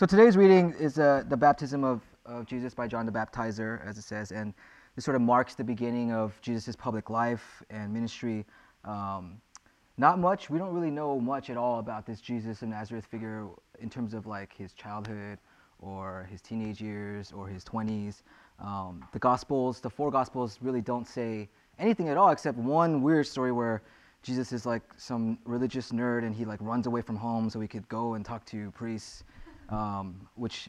So today's reading is uh, the baptism of, of Jesus by John the Baptizer, as it says, and this sort of marks the beginning of Jesus' public life and ministry. Um, not much, we don't really know much at all about this Jesus of Nazareth figure in terms of like his childhood or his teenage years or his 20s. Um, the Gospels, the four Gospels, really don't say anything at all except one weird story where Jesus is like some religious nerd and he like runs away from home so he could go and talk to priests um, which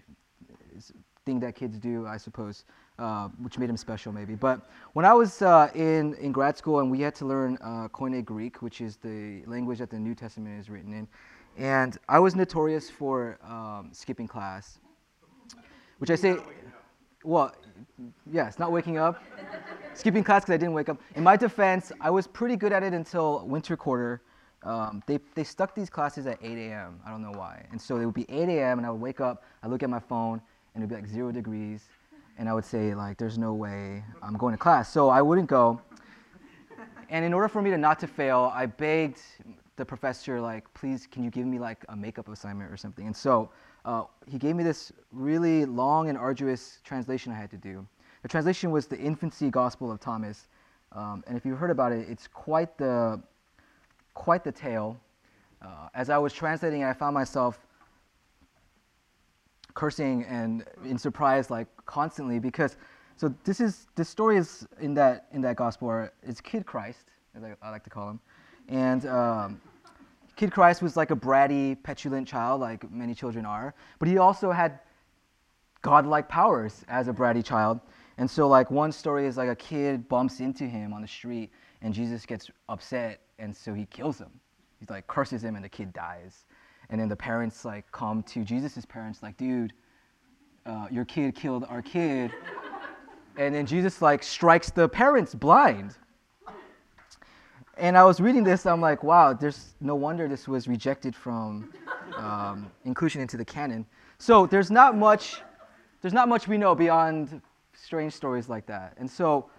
thing that kids do, I suppose, uh, which made him special maybe. But when I was uh, in, in grad school and we had to learn uh, Koine Greek, which is the language that the New Testament is written in, and I was notorious for um, skipping class, which I say, well, yes, not waking up, skipping class because I didn't wake up. In my defense, I was pretty good at it until winter quarter um, they, they stuck these classes at 8 a.m. I don't know why. And so it would be 8 a.m. and I would wake up, I look at my phone, and it would be like zero degrees. And I would say, like, there's no way I'm going to class. So I wouldn't go. And in order for me to not to fail, I begged the professor, like, please, can you give me like a makeup assignment or something? And so uh, he gave me this really long and arduous translation I had to do. The translation was the Infancy Gospel of Thomas. Um, and if you've heard about it, it's quite the quite the tale. Uh, as I was translating, I found myself cursing and in surprise, like constantly, because so this is this story is in that in that gospel. It's Kid Christ, as I, I like to call him, and um, Kid Christ was like a bratty, petulant child, like many children are, but he also had godlike powers as a bratty child. And so, like one story is like a kid bumps into him on the street, and Jesus gets upset and so he kills him. He like curses him, and the kid dies. And then the parents like come to Jesus' parents, like, dude, uh, your kid killed our kid. and then Jesus like strikes the parents blind. And I was reading this, I'm like, wow, there's no wonder this was rejected from um, inclusion into the canon. So there's not much, there's not much we know beyond strange stories like that. And so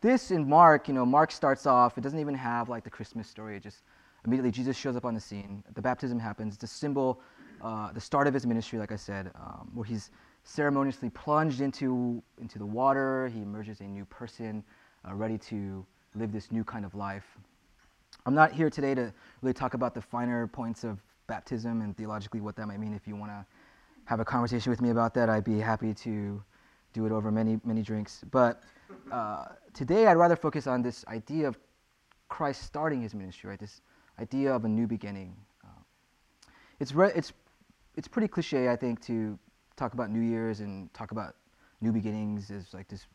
this in Mark, you know, Mark starts off, it doesn't even have like the Christmas story. It just immediately Jesus shows up on the scene. The baptism happens. The symbol, uh, the start of his ministry, like I said, um, where he's ceremoniously plunged into, into the water. He emerges a new person, uh, ready to live this new kind of life. I'm not here today to really talk about the finer points of baptism and theologically what that might mean. If you want to have a conversation with me about that, I'd be happy to do it over many, many drinks. But uh, today I'd rather focus on this idea of Christ starting his ministry, right? This idea of a new beginning. Uh, it's, re- it's, it's pretty cliche, I think, to talk about New Year's and talk about new beginnings as like this,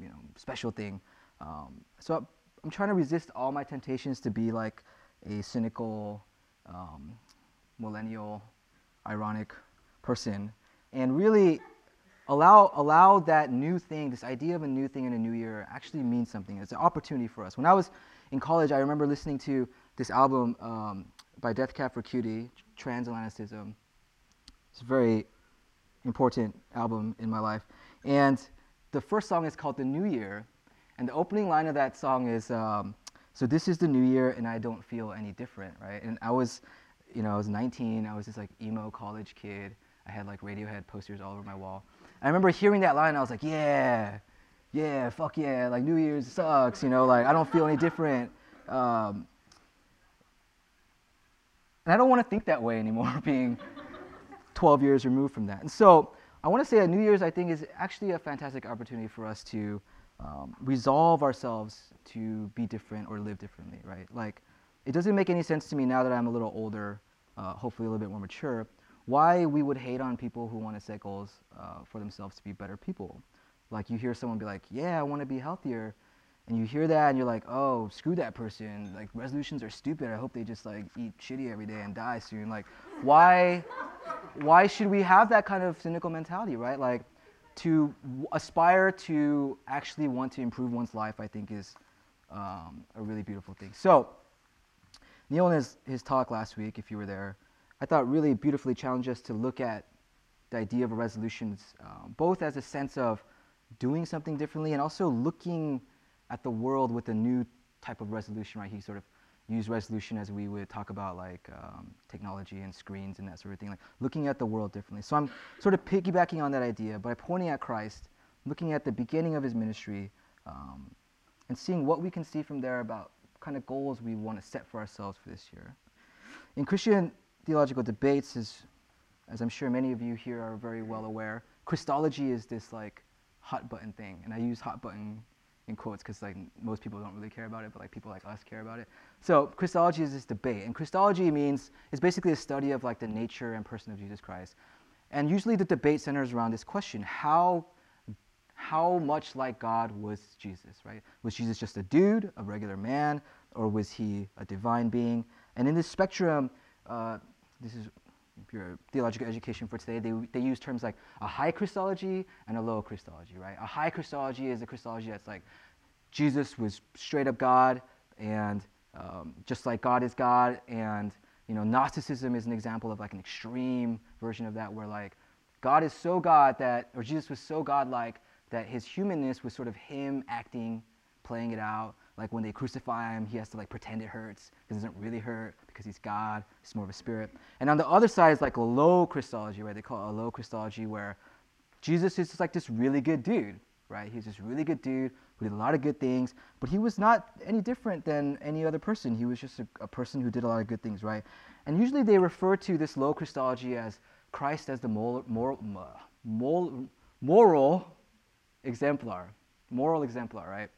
you know, special thing. Um, so I'm trying to resist all my temptations to be like a cynical, um, millennial, ironic person, and really allow, allow that new thing, this idea of a new thing in a new year, actually means something. It's an opportunity for us. When I was in college, I remember listening to this album um, by Death Cab for Cutie, Transatlanticism. It's a very important album in my life. And the first song is called The New Year. And the opening line of that song is, um, so this is the new year and I don't feel any different, right? And I was, you know, I was 19, I was this like emo college kid. I had like Radiohead posters all over my wall. I remember hearing that line, I was like, yeah, yeah, fuck yeah, like New Year's sucks, you know, like I don't feel any different. Um, and I don't want to think that way anymore, being 12 years removed from that. And so I want to say that New Year's, I think, is actually a fantastic opportunity for us to um, resolve ourselves to be different or live differently, right? Like, it doesn't make any sense to me now that I'm a little older, uh, hopefully a little bit more mature, why we would hate on people who want to set goals uh, for themselves to be better people. Like you hear someone be like, "Yeah, I want to be healthier," and you hear that and you're like, "Oh, screw that person! Like resolutions are stupid. I hope they just like eat shitty every day and die soon." Like, why, why should we have that kind of cynical mentality, right? Like, to w- aspire to actually want to improve one's life, I think is um, a really beautiful thing. So, Neil in his, his talk last week, if you were there, I thought really beautifully challenged us to look at the idea of resolutions, um, both as a sense of doing something differently and also looking at the world with a new type of resolution, right? He sort of used resolution as we would talk about like um, technology and screens and that sort of thing, like looking at the world differently. So I'm sort of piggybacking on that idea by pointing at Christ, looking at the beginning of his ministry, um, and seeing what we can see from there about kind of goals we want to set for ourselves for this year. In Christian theological debates, is, as I'm sure many of you here are very well aware, Christology is this like hot button thing, and I use hot button in quotes because like most people don't really care about it, but like people like us care about it. So Christology is this debate, and Christology means it's basically a study of like the nature and person of Jesus Christ. And usually the debate centers around this question: how how much like God was Jesus, right? Was Jesus just a dude, a regular man, or was he a divine being? And in this spectrum, uh, this is your theological education for today, they, they use terms like a high Christology and a low Christology, right? A high Christology is a Christology that's like Jesus was straight up God and um, just like God is God, and you know Gnosticism is an example of like an extreme version of that, where like God is so God that, or Jesus was so God-like that his humanness was sort of him acting, playing it out. Like when they crucify him, he has to like pretend it hurts. because It doesn't really hurt because he's God. He's more of a spirit. And on the other side is like a low Christology, right? They call it a low Christology where Jesus is just like this really good dude, right? He's this really good dude who did a lot of good things, but he was not any different than any other person. He was just a, a person who did a lot of good things, right? And usually they refer to this low Christology as Christ as the moral, moral, moral, moral exemplar, moral exemplar, right?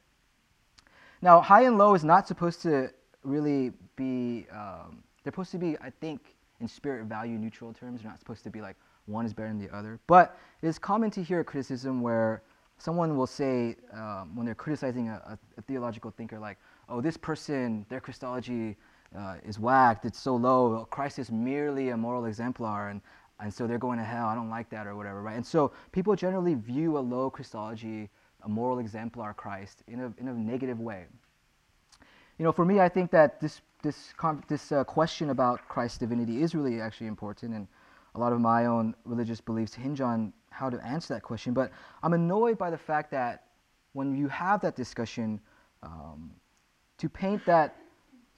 Now, high and low is not supposed to really be, um, they're supposed to be, I think, in spirit value neutral terms. They're not supposed to be like one is better than the other. But it is common to hear a criticism where someone will say, um, when they're criticizing a, a, theological thinker, like, oh, this person, their Christology uh, is whacked, it's so low, Christ is merely a moral exemplar, and, and so they're going to hell, I don't like that, or whatever, right? And so people generally view a low Christology a moral exemplar Christ in a, in a negative way. You know, for me, I think that this, this, this uh, question about Christ's divinity is really actually important, and a lot of my own religious beliefs hinge on how to answer that question. But I'm annoyed by the fact that when you have that discussion, um, to paint that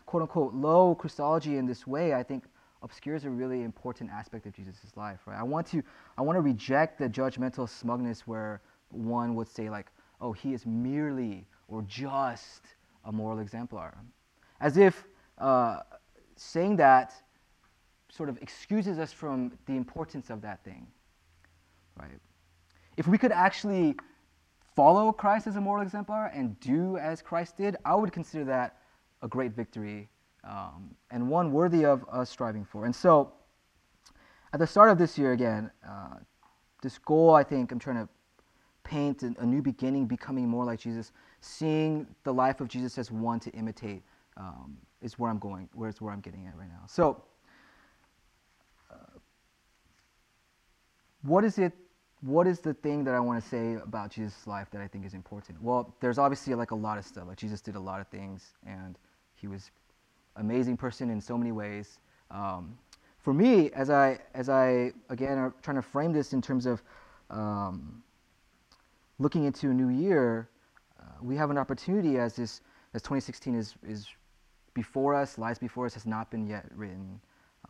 quote unquote low Christology in this way, I think obscures a really important aspect of Jesus' life, right? I want to I want to reject the judgmental smugness where one would say like, oh, he is merely or just a moral exemplar. As if uh, saying that sort of excuses us from the importance of that thing, right? If we could actually follow Christ as a moral exemplar and do as Christ did, I would consider that a great victory um, and one worthy of us striving for. And so, at the start of this year, again, uh, this goal I think I'm trying to paint a new beginning, becoming more like Jesus, seeing the life of Jesus as one to imitate um, is where I'm going, where's where I'm getting at right now. So, uh, what is it? What is the thing that I want to say about Jesus' life that I think is important? Well, there's obviously like a lot of stuff. Like Jesus did a lot of things, and he was amazing person in so many ways. Um, for me, as I as I again are trying to frame this in terms of um, looking into a new year, uh, we have an opportunity as this as 2016 is is before us, lies before us, has not been yet written,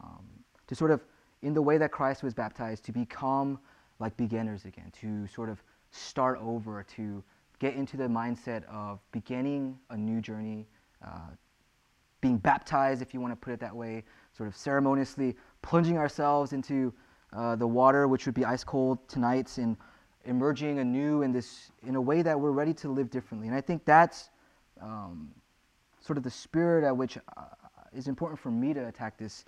um, to sort of in the way that Christ was baptized, to become like beginners again, to sort of start over, to get into the mindset of beginning a new journey, uh, being baptized, if you want to put it that way, sort of ceremoniously plunging ourselves into uh, the water, which would be ice cold tonight, and emerging anew in this in a way that we're ready to live differently. And I think that's um, sort of the spirit at which uh, is important for me to attack this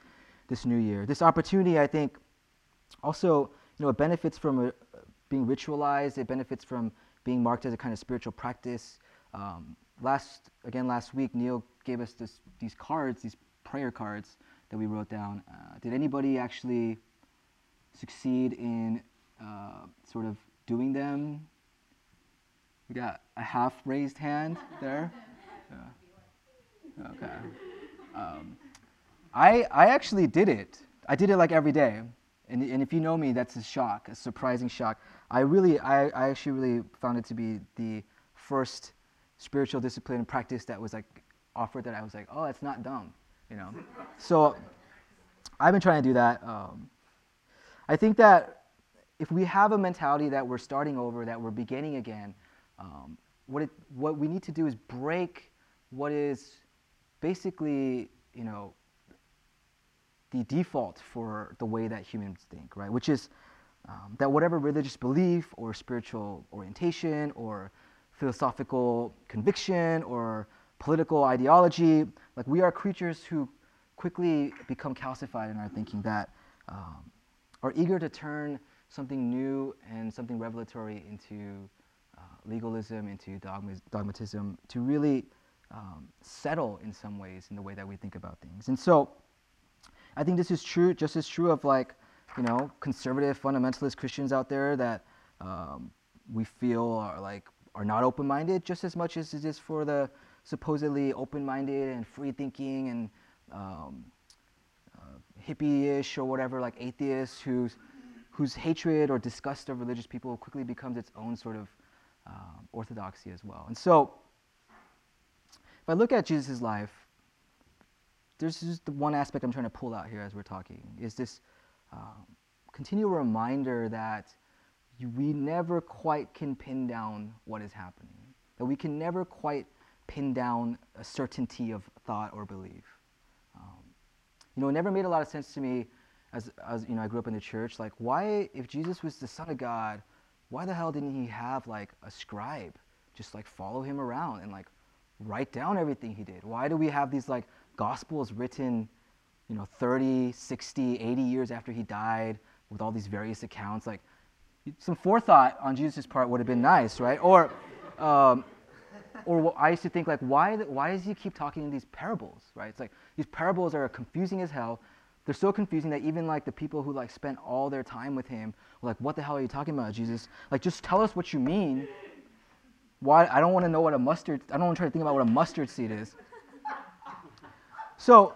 this new year. This opportunity, I think, also you know it benefits from uh, being ritualized. It benefits from being marked as a kind of spiritual practice. Um, last again last week, Neil gave us this, these cards, these prayer cards that we wrote down. Uh, did anybody actually succeed in uh, sort of doing them. We got a half raised hand there. Yeah. Okay. Um, I, I actually did it. I did it like every day. And, and if you know me, that's a shock, a surprising shock. I really, I, I actually really found it to be the first spiritual discipline and practice that was like offered that I was like, oh, it's not dumb, you know. so I've been trying to do that. Um, I think that if we have a mentality that we're starting over, that we're beginning again, um, what, it, what we need to do is break what is basically, you know, the default for the way that humans think, right? Which is um, that whatever religious belief or spiritual orientation or philosophical conviction or political ideology, like we are creatures who quickly become calcified in our thinking that um, are eager to turn something new and something revelatory into uh, legalism, into dogmatism, to really um, settle in some ways in the way that we think about things. And so I think this is true, just as true of like, you know, conservative fundamentalist Christians out there that um, we feel are like are not open-minded, just as much as it is for the supposedly open-minded and free-thinking and um, uh, hippie-ish or whatever, like atheists whose whose hatred or disgust of religious people quickly becomes its own sort of um, orthodoxy as well. And so, if I look at Jesus' life, there's just the one aspect I'm trying to pull out here as we're talking is this um, continual reminder that you, we never quite can pin down what is happening, that we can never quite pin down a certainty of thought or belief. Um, you know, it never made a lot of sense to me as, as you know, I grew up in the church. Like, why, if Jesus was the Son of God, why the hell didn't he have like a scribe just like follow him around and like write down everything he did? Why do we have these like gospels written, you know, 30, 60, 80 years after he died with all these various accounts? Like, some forethought on Jesus' part would have been nice, right? Or, um, or I used to think like, why, why does he keep talking in these parables, right? It's like these parables are confusing as hell. They're so confusing that even like the people who like spent all their time with him were like, what the hell are you talking about, Jesus? Like, just tell us what you mean. Why? I don't want to know what a mustard. I don't want to try to think about what a mustard seed is. So,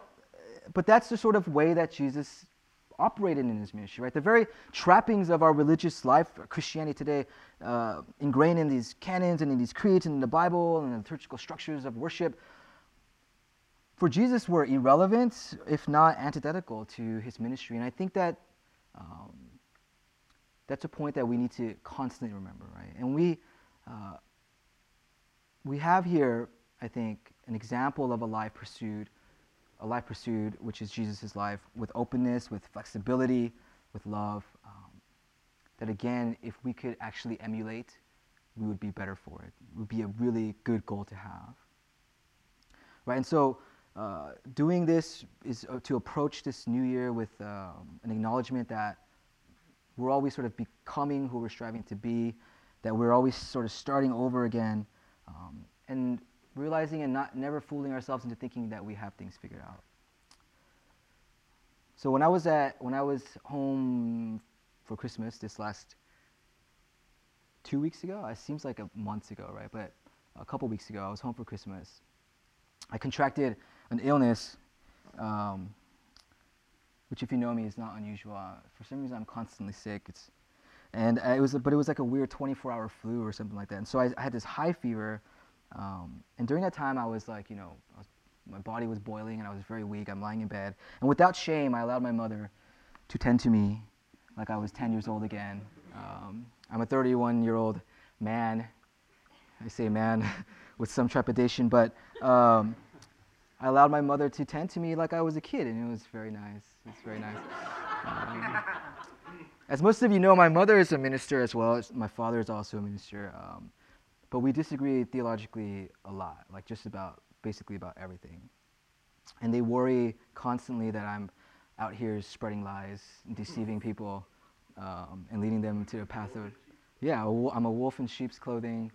but that's the sort of way that Jesus operated in his ministry, right? The very trappings of our religious life, Christianity today, uh, ingrained in these canons and in these creeds and in the Bible and the liturgical structures of worship, for Jesus were irrelevant, if not antithetical to his ministry. And I think that um, that's a point that we need to constantly remember, right? And we, uh, we have here, I think, an example of a life pursued a life pursued, which is Jesus' life, with openness, with flexibility, with love. Um, that again, if we could actually emulate, we would be better for it. It would be a really good goal to have. Right, and so uh, doing this is uh, to approach this new year with um, an acknowledgement that we're always sort of becoming who we're striving to be, that we're always sort of starting over again, um, and realizing and not never fooling ourselves into thinking that we have things figured out. So when I was at when I was home for Christmas this last two weeks ago, it seems like a month ago, right? But a couple weeks ago, I was home for Christmas. I contracted an illness, um, which, if you know me, is not unusual. Uh, for some reason, I'm constantly sick. It's, and it was, but it was like a weird 24-hour flu or something like that. And so I, I had this high fever um, and during that time, I was like, you know, was, my body was boiling and I was very weak. I'm lying in bed. And without shame, I allowed my mother to tend to me like I was 10 years old again. Um, I'm a 31 year old man. I say man with some trepidation, but um, I allowed my mother to tend to me like I was a kid, and it was very nice. It's very nice. Um, as most of you know, my mother is a minister as well. My father is also a minister. Um, but we disagree theologically a lot, like just about basically about everything. And they worry constantly that I'm out here spreading lies, deceiving people, um, and leading them to a path of, yeah, I'm a wolf in sheep's clothing,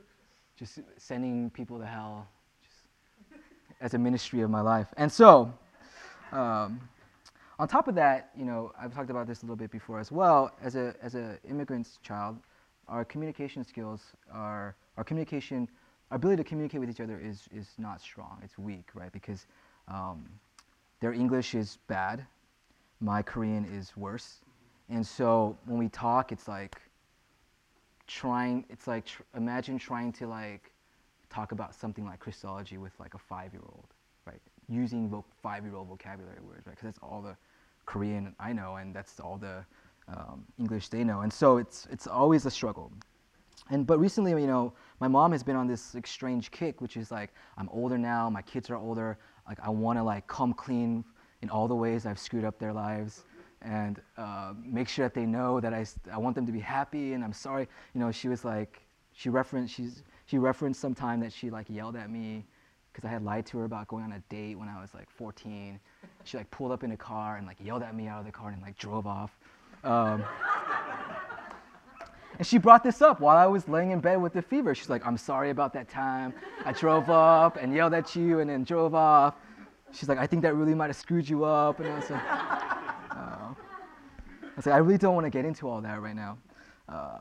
just sending people to hell, as a ministry of my life. And so, um, on top of that, you know, I've talked about this a little bit before as well. As a as an immigrant's child, our communication skills are our communication, our ability to communicate with each other is, is not strong. It's weak, right? Because um, their English is bad, my Korean is worse. And so when we talk, it's like trying, it's like, tr- imagine trying to like talk about something like Christology with like a five year old. Right? Using vo- five-year-old vocabulary words, right? Because that's all the Korean I know, and that's all the um, English they know, and so it's it's always a struggle. And but recently, you know, my mom has been on this like, strange kick, which is like I'm older now, my kids are older, like I want to like come clean in all the ways I've screwed up their lives, and uh, make sure that they know that I I want them to be happy, and I'm sorry. You know, she was like she referenced she's she referenced some time that she like yelled at me because I had lied to her about going on a date when I was like 14. She like pulled up in a car and like yelled at me out of the car and like drove off. Um, and she brought this up while I was laying in bed with the fever. She's like, I'm sorry about that time. I drove up and yelled at you and then drove off. She's like, I think that really might have screwed you up. And I was like, oh. I was like, I really don't want to get into all that right now. Uh,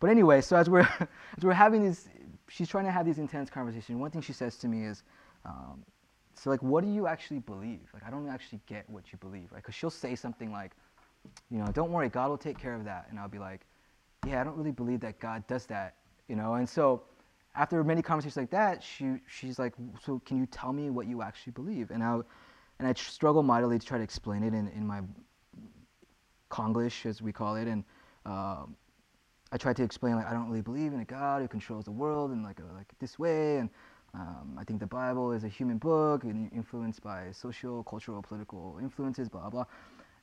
but anyway, so as we're, as we're having these she's trying to have these intense conversations. One thing she says to me is, um, so like, what do you actually believe? Like, I don't actually get what you believe, right? Because she'll say something like, you know, don't worry, God will take care of that. And I'll be like, yeah, I don't really believe that God does that, you know? And so after many conversations like that, she, she's like, so can you tell me what you actually believe? And I, and I struggle mightily to try to explain it in, in my Konglish, as we call it. And um, I tried to explain like I don't really believe in a God who controls the world in like a, like this way, and um, I think the Bible is a human book and influenced by social, cultural, political influences, blah blah.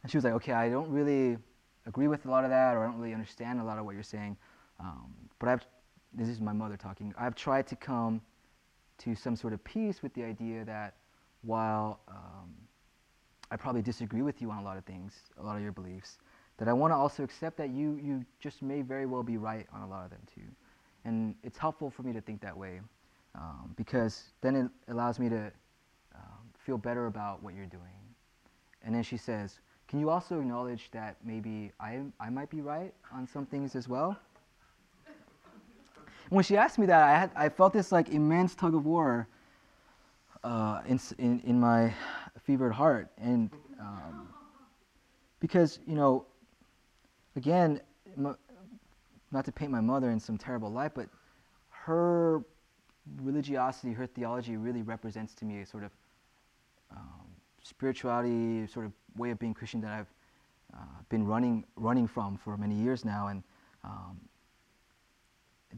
And she was like, okay, I don't really agree with a lot of that, or I don't really understand a lot of what you're saying, um, but I've this is my mother talking. I've tried to come to some sort of peace with the idea that while um, I probably disagree with you on a lot of things, a lot of your beliefs, that I want to also accept that you, you just may very well be right on a lot of them too. And it's helpful for me to think that way um, because then it allows me to um, feel better about what you're doing. And then she says, Can you also acknowledge that maybe I, I might be right on some things as well? when she asked me that, I, had, I felt this like immense tug of war uh, in, in, in my fevered heart. And um, because, you know, again, not to paint my mother in some terrible light, but her religiosity, her theology really represents to me a sort of um, spirituality, sort of way of being Christian that I've uh, been running running from for many years now, and um,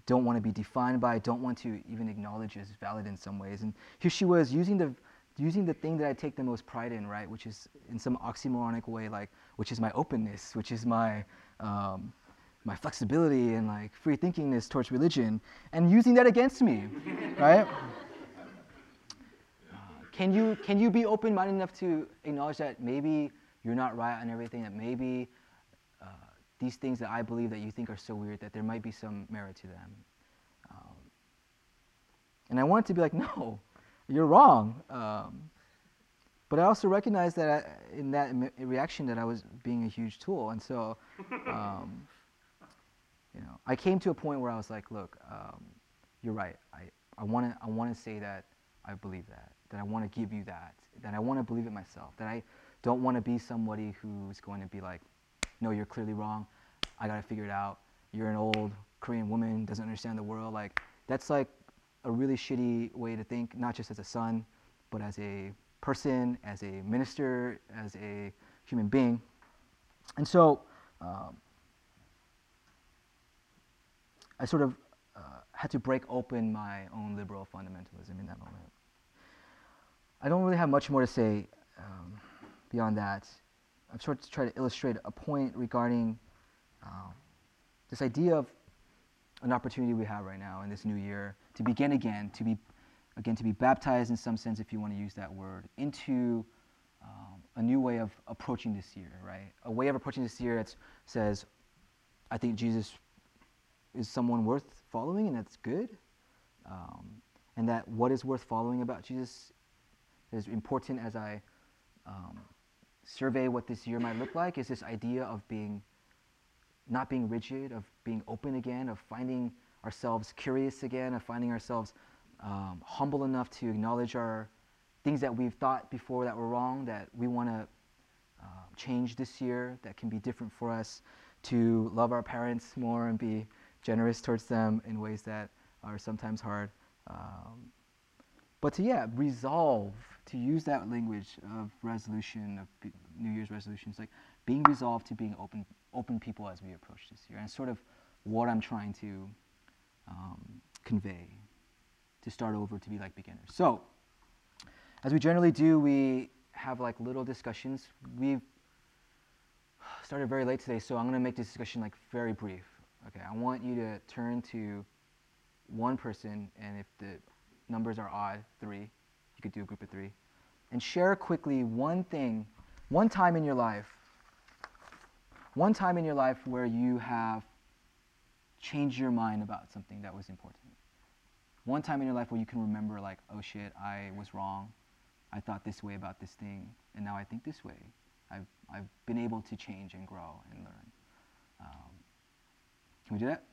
don't want to be defined by, don't want to even acknowledge as valid in some ways. And here she was using the using the thing that I take the most pride in, right, which is in some oxymoronic way, like which is my openness, which is my um, my flexibility and like free thinkingness towards religion, and using that against me, right? Uh, can you can you be open-minded enough to acknowledge that maybe you're not right on everything, that maybe uh, these things that I believe that you think are so weird, that there might be some merit to them. Um, and I wanted to be like, no, you're wrong. Um, but I also recognized that I, in that reaction that I was being a huge tool, and so, um, you know, I came to a point where I was like, look, um, you're right. I, I want to I want to say that I believe that, that I want to give you that, that I want to believe it myself, that I don't want to be somebody who's going to be like, no, you're clearly wrong. I got to figure it out. You're an old Korean woman, doesn't understand the world. Like, that's like a really shitty way to think, not just as a son, but as a person, as a minister, as a human being. And so um, I sort of uh, had to break open my own liberal fundamentalism in that moment. I don't really have much more to say um, beyond that. I'm sort of try to illustrate a point regarding uh, this idea of an opportunity we have right now in this new year to begin again, to be again, to be baptized in some sense, if you want to use that word, into um, a new way of approaching this year, right? A way of approaching this year that says, I think Jesus is someone worth following, and that's good. Um, and that what is worth following about Jesus is important as I um, survey what this year might look like is this idea of being not being rigid, of being open again, of finding ourselves curious again, of finding ourselves um, humble enough to acknowledge our things that we've thought before that were wrong, that we want to uh, change this year, that can be different for us, to love our parents more and be generous towards them in ways that are sometimes hard. Um, but to, yeah, resolve to use that language of resolution of New Year's resolutions, like being resolved to being open open people as we approach this year, and sort of what I'm trying to um, convey to start over to be like beginners. So, as we generally do, we have like little discussions. We've started very late today, so I'm going to make this discussion like very brief. Okay, I want you to turn to one person, and if the numbers are odd, three, you could do a group of three, and share quickly one thing, one time in your life, one time in your life where you have changed your mind about something that was important. One time in your life where you can remember, like, oh shit, I was wrong. I thought this way about this thing, and now I think this way. I've, I've been able to change and grow and learn. Um, can we do that?